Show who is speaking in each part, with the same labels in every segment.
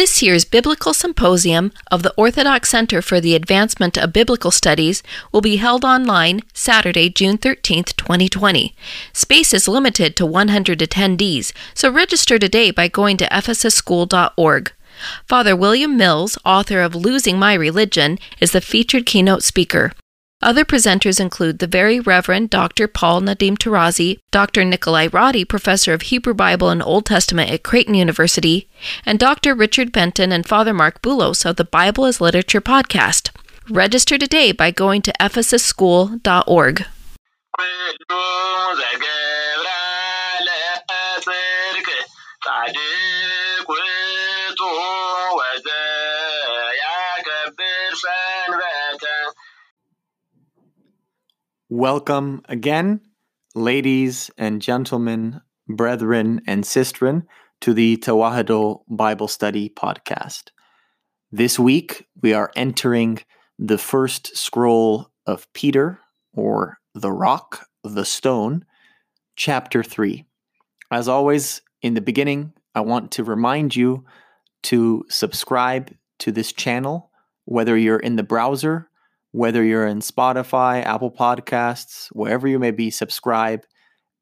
Speaker 1: This year's Biblical Symposium of the Orthodox Center for the Advancement of Biblical Studies will be held online Saturday, June 13, 2020. Space is limited to 100 attendees, so register today by going to ephesusschool.org. Father William Mills, author of Losing My Religion, is the featured keynote speaker. Other presenters include the Very Reverend Dr. Paul Nadim Tarazi, Dr. Nicolae Roddy, Professor of Hebrew Bible and Old Testament at Creighton University, and Dr. Richard Benton and Father Marc Boulos of the Bible as Literature podcast. Register today by going to ephesusschool.org.
Speaker 2: Welcome again, ladies and gentlemen, brethren and sistren, to the Tewahedo Bible Study Podcast. This week, we are entering the first scroll of Peter, or the rock, the stone, chapter 3. As always, in the beginning, I want to remind you to subscribe to this channel, whether you're in the browser whether you're in Spotify, Apple Podcasts, wherever you may be, subscribe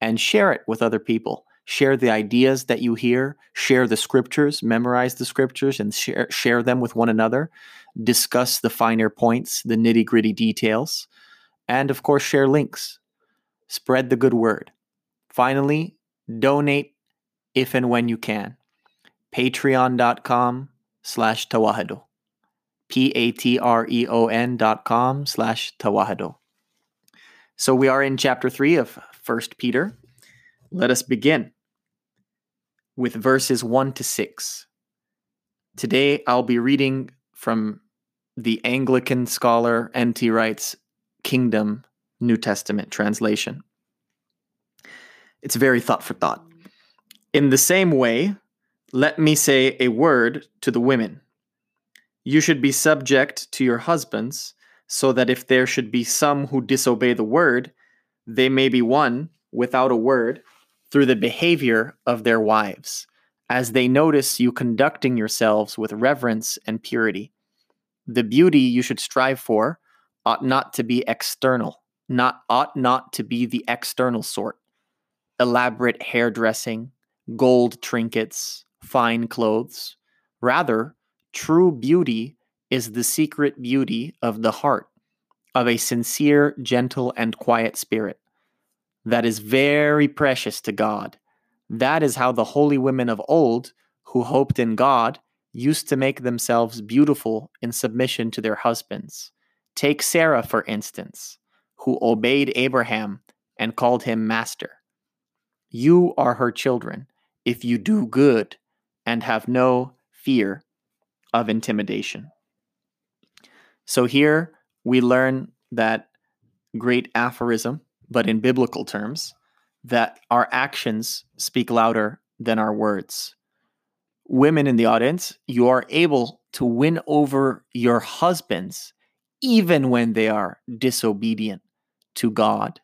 Speaker 2: and share it with other people. Share the ideas that you hear, share the scriptures, memorize the scriptures, and share, share them with one another. Discuss the finer points, the nitty gritty details, and of course, share links. Spread the good word. Finally, donate if and when you can. Patreon.com slash Tewahedo. P-A-T-R-E-O-N dot com slash Tewahedo. So we are in chapter 3 of First Peter. Let us begin with verses 1 to 6. Today I'll be reading from the Anglican scholar N.T. Wright's Kingdom New Testament translation. It's very thought for thought. In the same way, let me say a word to the women. You should be subject to your husbands, so that if there should be some who disobey the word, they may be won without a word through the behavior of their wives, as they notice you conducting yourselves with reverence and purity. The beauty you should strive for ought not to be external, not ought not to be the external sort. Elaborate hairdressing, gold trinkets, fine clothes. Rather, True beauty is the secret beauty of the heart, of a sincere, gentle, and quiet spirit. That is very precious to God. That is how the holy women of old, who hoped in God, used to make themselves beautiful in submission to their husbands. Take Sarah, for instance, who obeyed Abraham and called him master. You are her children if you do good and have no fear of intimidation. So here we learn that great aphorism, but in biblical terms, that our actions speak louder than our words. Women in the audience, you are able to win over your husbands even when they are disobedient to God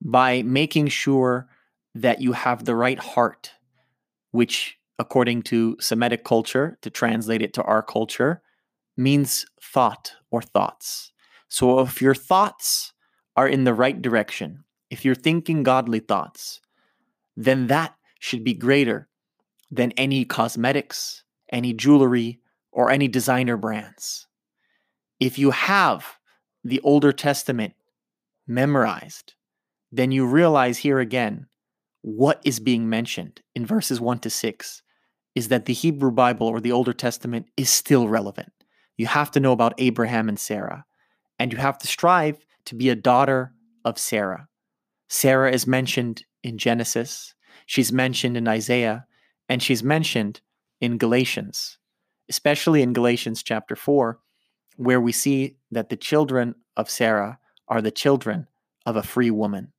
Speaker 2: by making sure that you have the right heart, which according to Semitic culture, to translate it to our culture, means thought or thoughts. So if your thoughts are in the right direction, if you're thinking godly thoughts, then that should be greater than any cosmetics, any jewelry, or any designer brands. If you have the Older Testament memorized, then you realize here again what is being mentioned in verses 1 to 6 is that the Hebrew Bible or the Older Testament is still relevant. You have to know about Abraham and Sarah, and you have to strive to be a daughter of Sarah. Sarah is mentioned in Genesis, she's mentioned in Isaiah, and she's mentioned in Galatians, especially in Galatians chapter 4, where we see that the children of Sarah are the children of a free woman.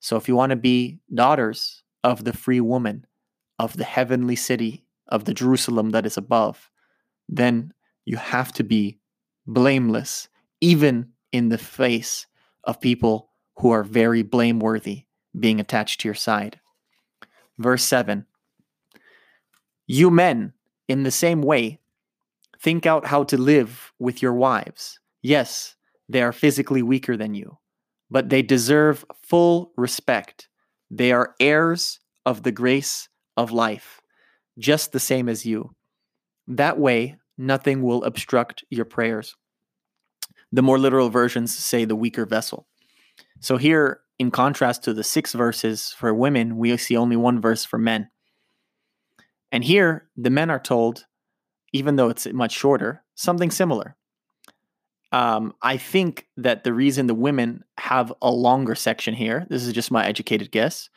Speaker 2: So if you want to be daughters of the free woman, of the heavenly city of the Jerusalem that is above, then you have to be blameless, even in the face of people who are very blameworthy being attached to your side. Verse 7 You men, in the same way, Think out how to live with your wives. Yes, they are physically weaker than you, but they deserve full respect. They are heirs of the grace of life, just the same as you. That way, nothing will obstruct your prayers. The more literal versions say the weaker vessel. So, here, in contrast to the six verses for women, we see only one verse for men. And here, the men are told, even though it's much shorter, something similar. Um, I think that the reason the women have a longer section here, this is just my educated guess,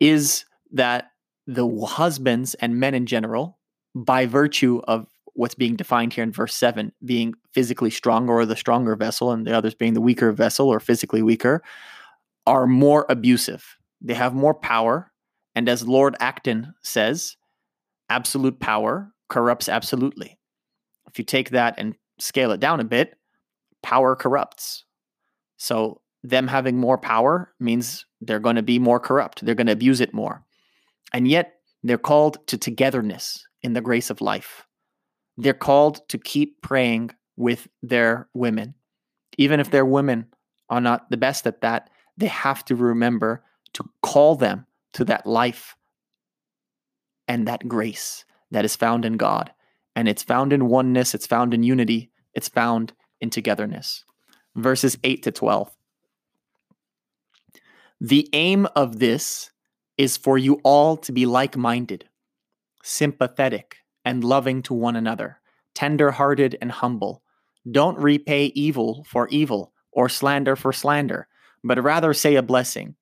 Speaker 2: is that the husbands and men in general, by virtue of what's being defined here in verse 7 being physically stronger or the stronger vessel and the others being the weaker vessel or physically weaker are more abusive. They have more power and as lord acton says absolute power corrupts absolutely. If you take that and scale it down a bit power corrupts. So them having more power means they're going to be more corrupt. They're going to abuse it more and yet they're called to togetherness in the grace of life they're called to keep praying with their women. Even if their women are not the best at that, they have to remember to call them to that life and that grace that is found in God. And it's found in oneness, it's found in unity, it's found in togetherness. Verses 8 to 12. The aim of this is for you all to be like minded, sympathetic, and loving to one another, tender hearted and humble. Don't repay evil for evil or slander for slander, but rather say a blessing.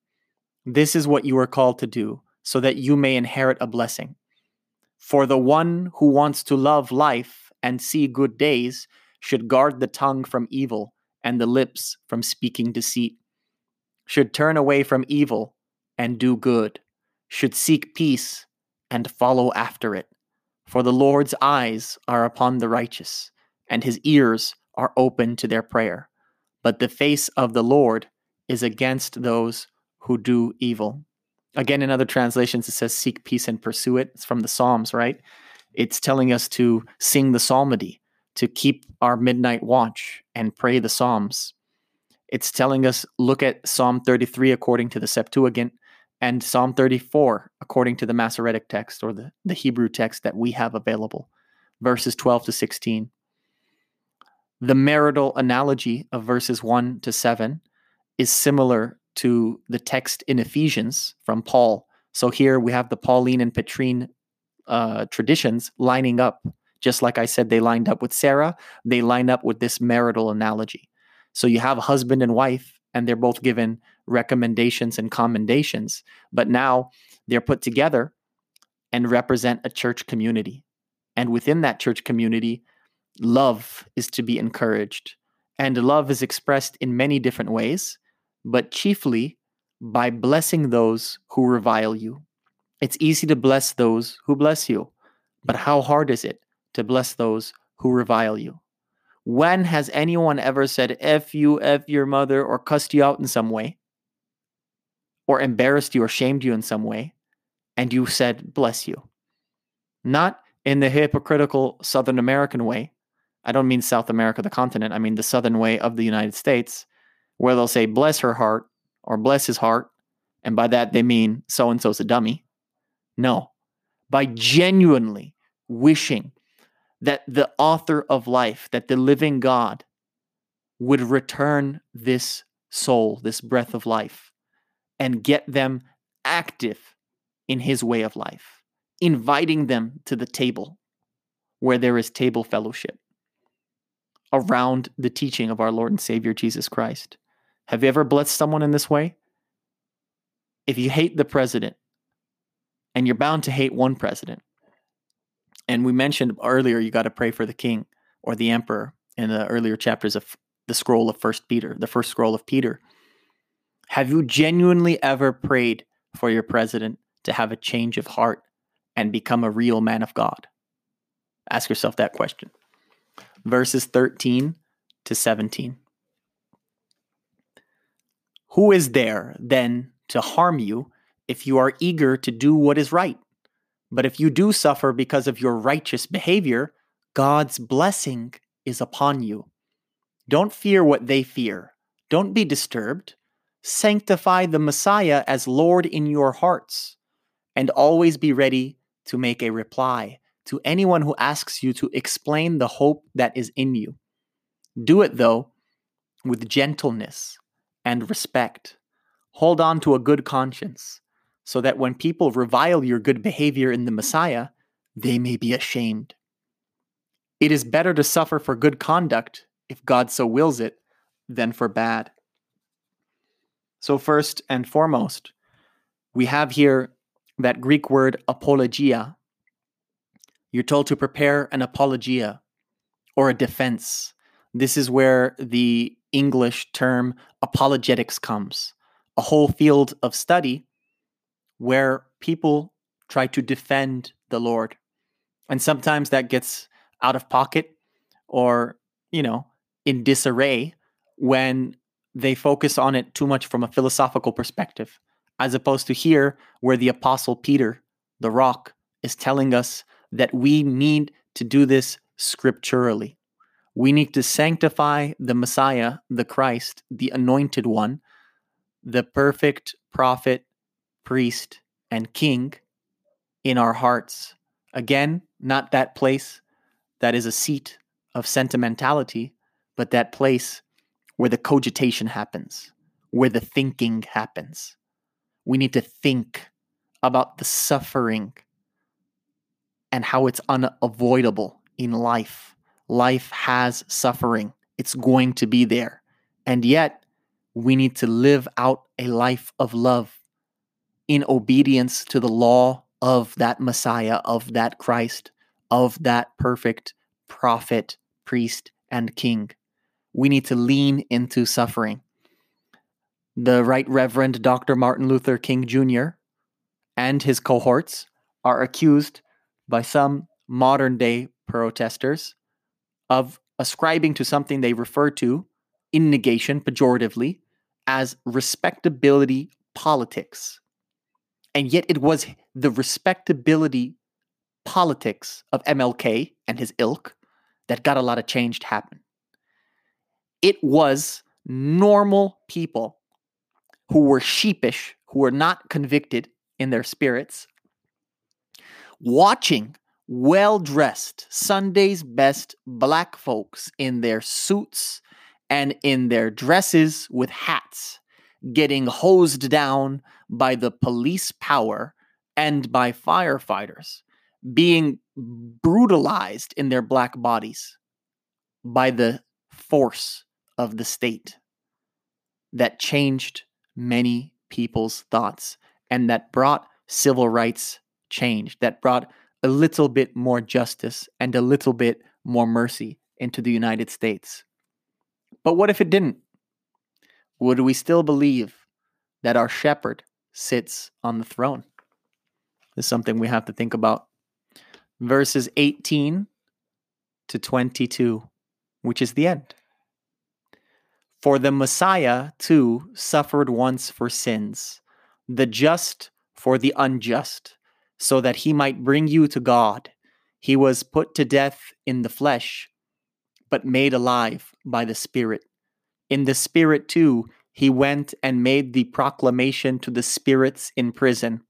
Speaker 2: This is what you are called to do, so that you may inherit a blessing. For the one who wants to love life and see good days should guard the tongue from evil and the lips from speaking deceit, should turn away from evil and do good, should seek peace and follow after it. For the Lord's eyes are upon the righteous, and his ears are open to their prayer. But the face of the Lord is against those who do evil. Again, in other translations, it says, Seek peace and pursue it. It's from the Psalms, right? It's telling us to sing the psalmody, to keep our midnight watch and pray the Psalms. It's telling us, look at Psalm 33 according to the Septuagint, and Psalm 34, according to the Masoretic text or the, the Hebrew text that we have available, verses 12 to 16. The marital analogy of verses 1 to 7 is similar to the text in Ephesians from Paul. So here we have the Pauline and Petrine uh, traditions lining up. Just like I said, they lined up with Sarah, they line up with this marital analogy. So you have a husband and wife, and they're both given recommendations and commendations, but now they're put together and represent a church community. And within that church community, love is to be encouraged. And love is expressed in many different ways, but chiefly by blessing those who revile you. It's easy to bless those who bless you, but how hard is it to bless those who revile you? When has anyone ever said F you, F your mother, or cussed you out in some way? Or embarrassed you or shamed you in some way, and you said, bless you. Not in the hypocritical Southern American way. I don't mean South America, the continent. I mean the Southern way of the United States, where they'll say, bless her heart or bless his heart. And by that, they mean so and so's a dummy. No, by genuinely wishing that the author of life, that the living God would return this soul, this breath of life, and get them active in his way of life, inviting them to the table where there is table fellowship around the teaching of our Lord and Savior Jesus Christ. Have you ever blessed someone in this way? If you hate the president, and you're bound to hate one president, and we mentioned earlier you got to pray for the king or the emperor in the earlier chapters of the scroll of First Peter, the first scroll of Peter. Have you genuinely ever prayed for your president to have a change of heart and become a real man of God? Ask yourself that question. Verses 13 to 17. Who is there then to harm you if you are eager to do what is right? But if you do suffer because of your righteous behavior, God's blessing is upon you. Don't fear what they fear. Don't be disturbed. Sanctify the Messiah as Lord in your hearts, and always be ready to make a reply to anyone who asks you to explain the hope that is in you. Do it, though, with gentleness and respect. Hold on to a good conscience, so that when people revile your good behavior in the Messiah, they may be ashamed. It is better to suffer for good conduct, if God so wills it, than for bad. So, first and foremost, we have here that Greek word apologia. You're told to prepare an apologia or a defense. This is where the English term apologetics comes a whole field of study where people try to defend the Lord. And sometimes that gets out of pocket or, you know, in disarray when they focus on it too much from a philosophical perspective, as opposed to here, where the Apostle Peter, the rock, is telling us that we need to do this scripturally. We need to sanctify the Messiah, the Christ, the anointed one, the perfect prophet, priest, and king in our hearts. Again, not that place that is a seat of sentimentality, but that place where the cogitation happens, where the thinking happens. We need to think about the suffering and how it's unavoidable in life life has suffering. It's going to be there. And yet, we need to live out a life of love in obedience to the law of that Messiah, of that Christ, of that perfect prophet, priest, and king. We need to lean into suffering. The Right Reverend Dr. Martin Luther King Jr. and his cohorts are accused by some modern day protesters of ascribing to something they refer to in negation pejoratively as respectability politics. And yet it was the respectability politics of MLK and his ilk that got a lot of change to happen. It was normal people who were sheepish, who were not convicted in their spirits, watching well dressed, Sunday's best black folks in their suits and in their dresses with hats, getting hosed down by the police power and by firefighters, being brutalized in their black bodies by the force of the state that changed many people's thoughts and that brought civil rights change, that brought a little bit more justice and a little bit more mercy into the United States. But what if it didn't? Would we still believe that our shepherd sits on the throne? This is something we have to think about. Verses 18 to 22, which is the end. For the Messiah, too, suffered once for sins, the just for the unjust so that he might bring you to God. He was put to death in the flesh, but made alive by the Spirit. In the Spirit, too, he went and made the proclamation to the spirits in prison,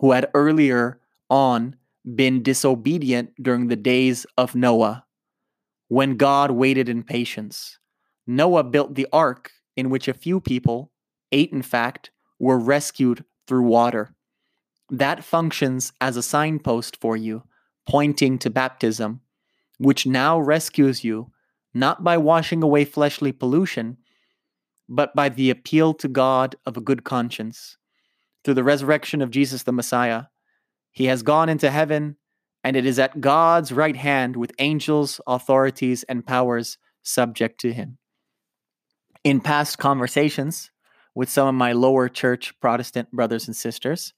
Speaker 2: who had earlier on been disobedient during the days of Noah, when God waited in patience. Noah built the ark in which a few people, eight in fact, were rescued through water that functions as a signpost for you, pointing to baptism, which now rescues you not by washing away fleshly pollution, but by the appeal to God of a good conscience. Through the resurrection of Jesus the Messiah, he has gone into heaven, and it is at God's right hand with angels, authorities, and powers subject to him. In past conversations with some of my lower church Protestant brothers and sisters,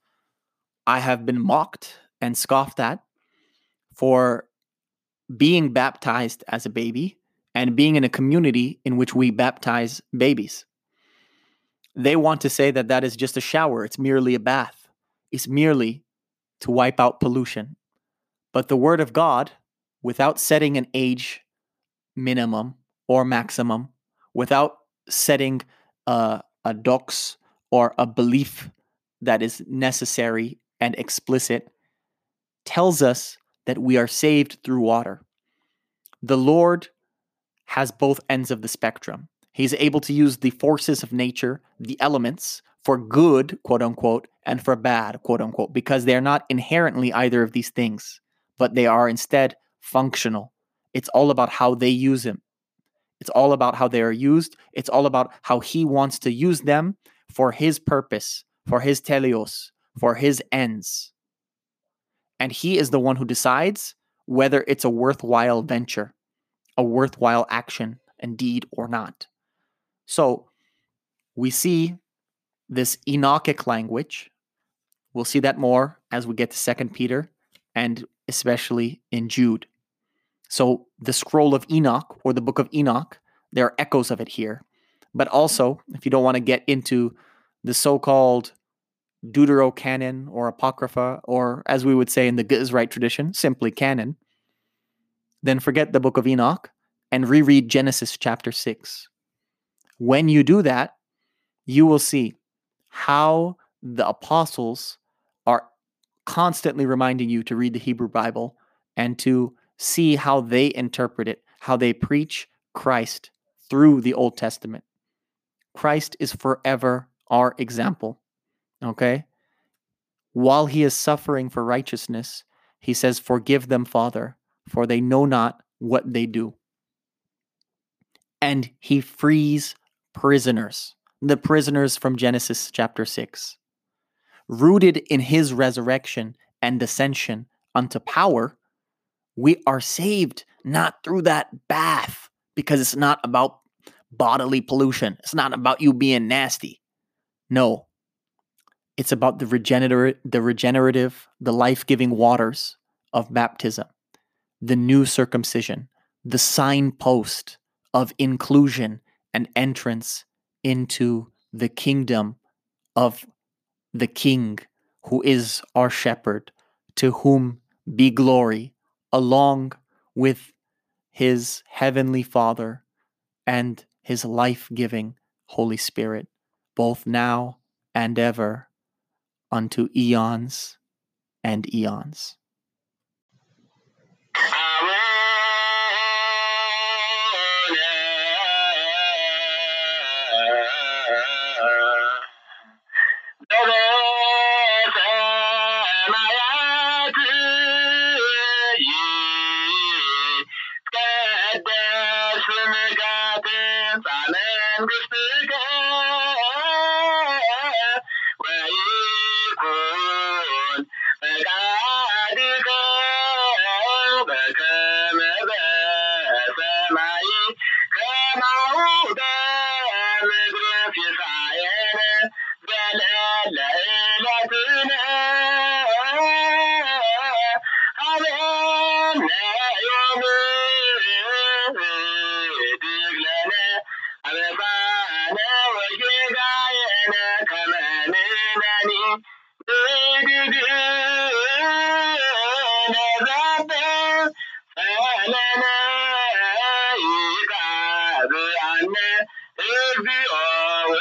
Speaker 2: I have been mocked and scoffed at for being baptized as a baby and being in a community in which we baptize babies. They want to say that that is just a shower, it's merely a bath, it's merely to wipe out pollution. But the Word of God, without setting an age minimum or maximum, without setting a, a dox or a belief that is necessary and explicit, tells us that we are saved through water. The Lord has both ends of the spectrum. He's able to use the forces of nature, the elements, for good, quote unquote, and for bad, quote unquote, because they're not inherently either of these things, but they are instead functional. It's all about how they use them. It's all about how they are used. It's all about how he wants to use them for his purpose, for his teleos, for his ends. And he is the one who decides whether it's a worthwhile venture, a worthwhile action and deed or not. So we see this Enochic language. We'll see that more as we get to Second Peter and especially in Jude. So the scroll of Enoch or the book of Enoch, there are echoes of it here. But also, if you don't want to get into the so-called Deuterocanon or Apocrypha, or as we would say in the Ge'ez Rite tradition, simply canon, then forget the book of Enoch and reread Genesis chapter 6. When you do that, you will see how the apostles are constantly reminding you to read the Hebrew Bible and to see how they interpret it, how they preach Christ through the Old Testament. Christ is forever our example. Okay? While he is suffering for righteousness, he says, Forgive them, Father, for they know not what they do. And he frees prisoners, the prisoners from Genesis chapter 6. Rooted in his resurrection and ascension unto power, we are saved not through that bath because it's not about bodily pollution. It's not about you being nasty. No. It's about the regenerative, the regenerative, the life-giving waters of baptism, the new circumcision, the signpost of inclusion and entrance into the kingdom of the King, who is our shepherd, to whom be glory, along with his heavenly Father and his life giving Holy Spirit, both now and ever, unto eons and eons. every hour,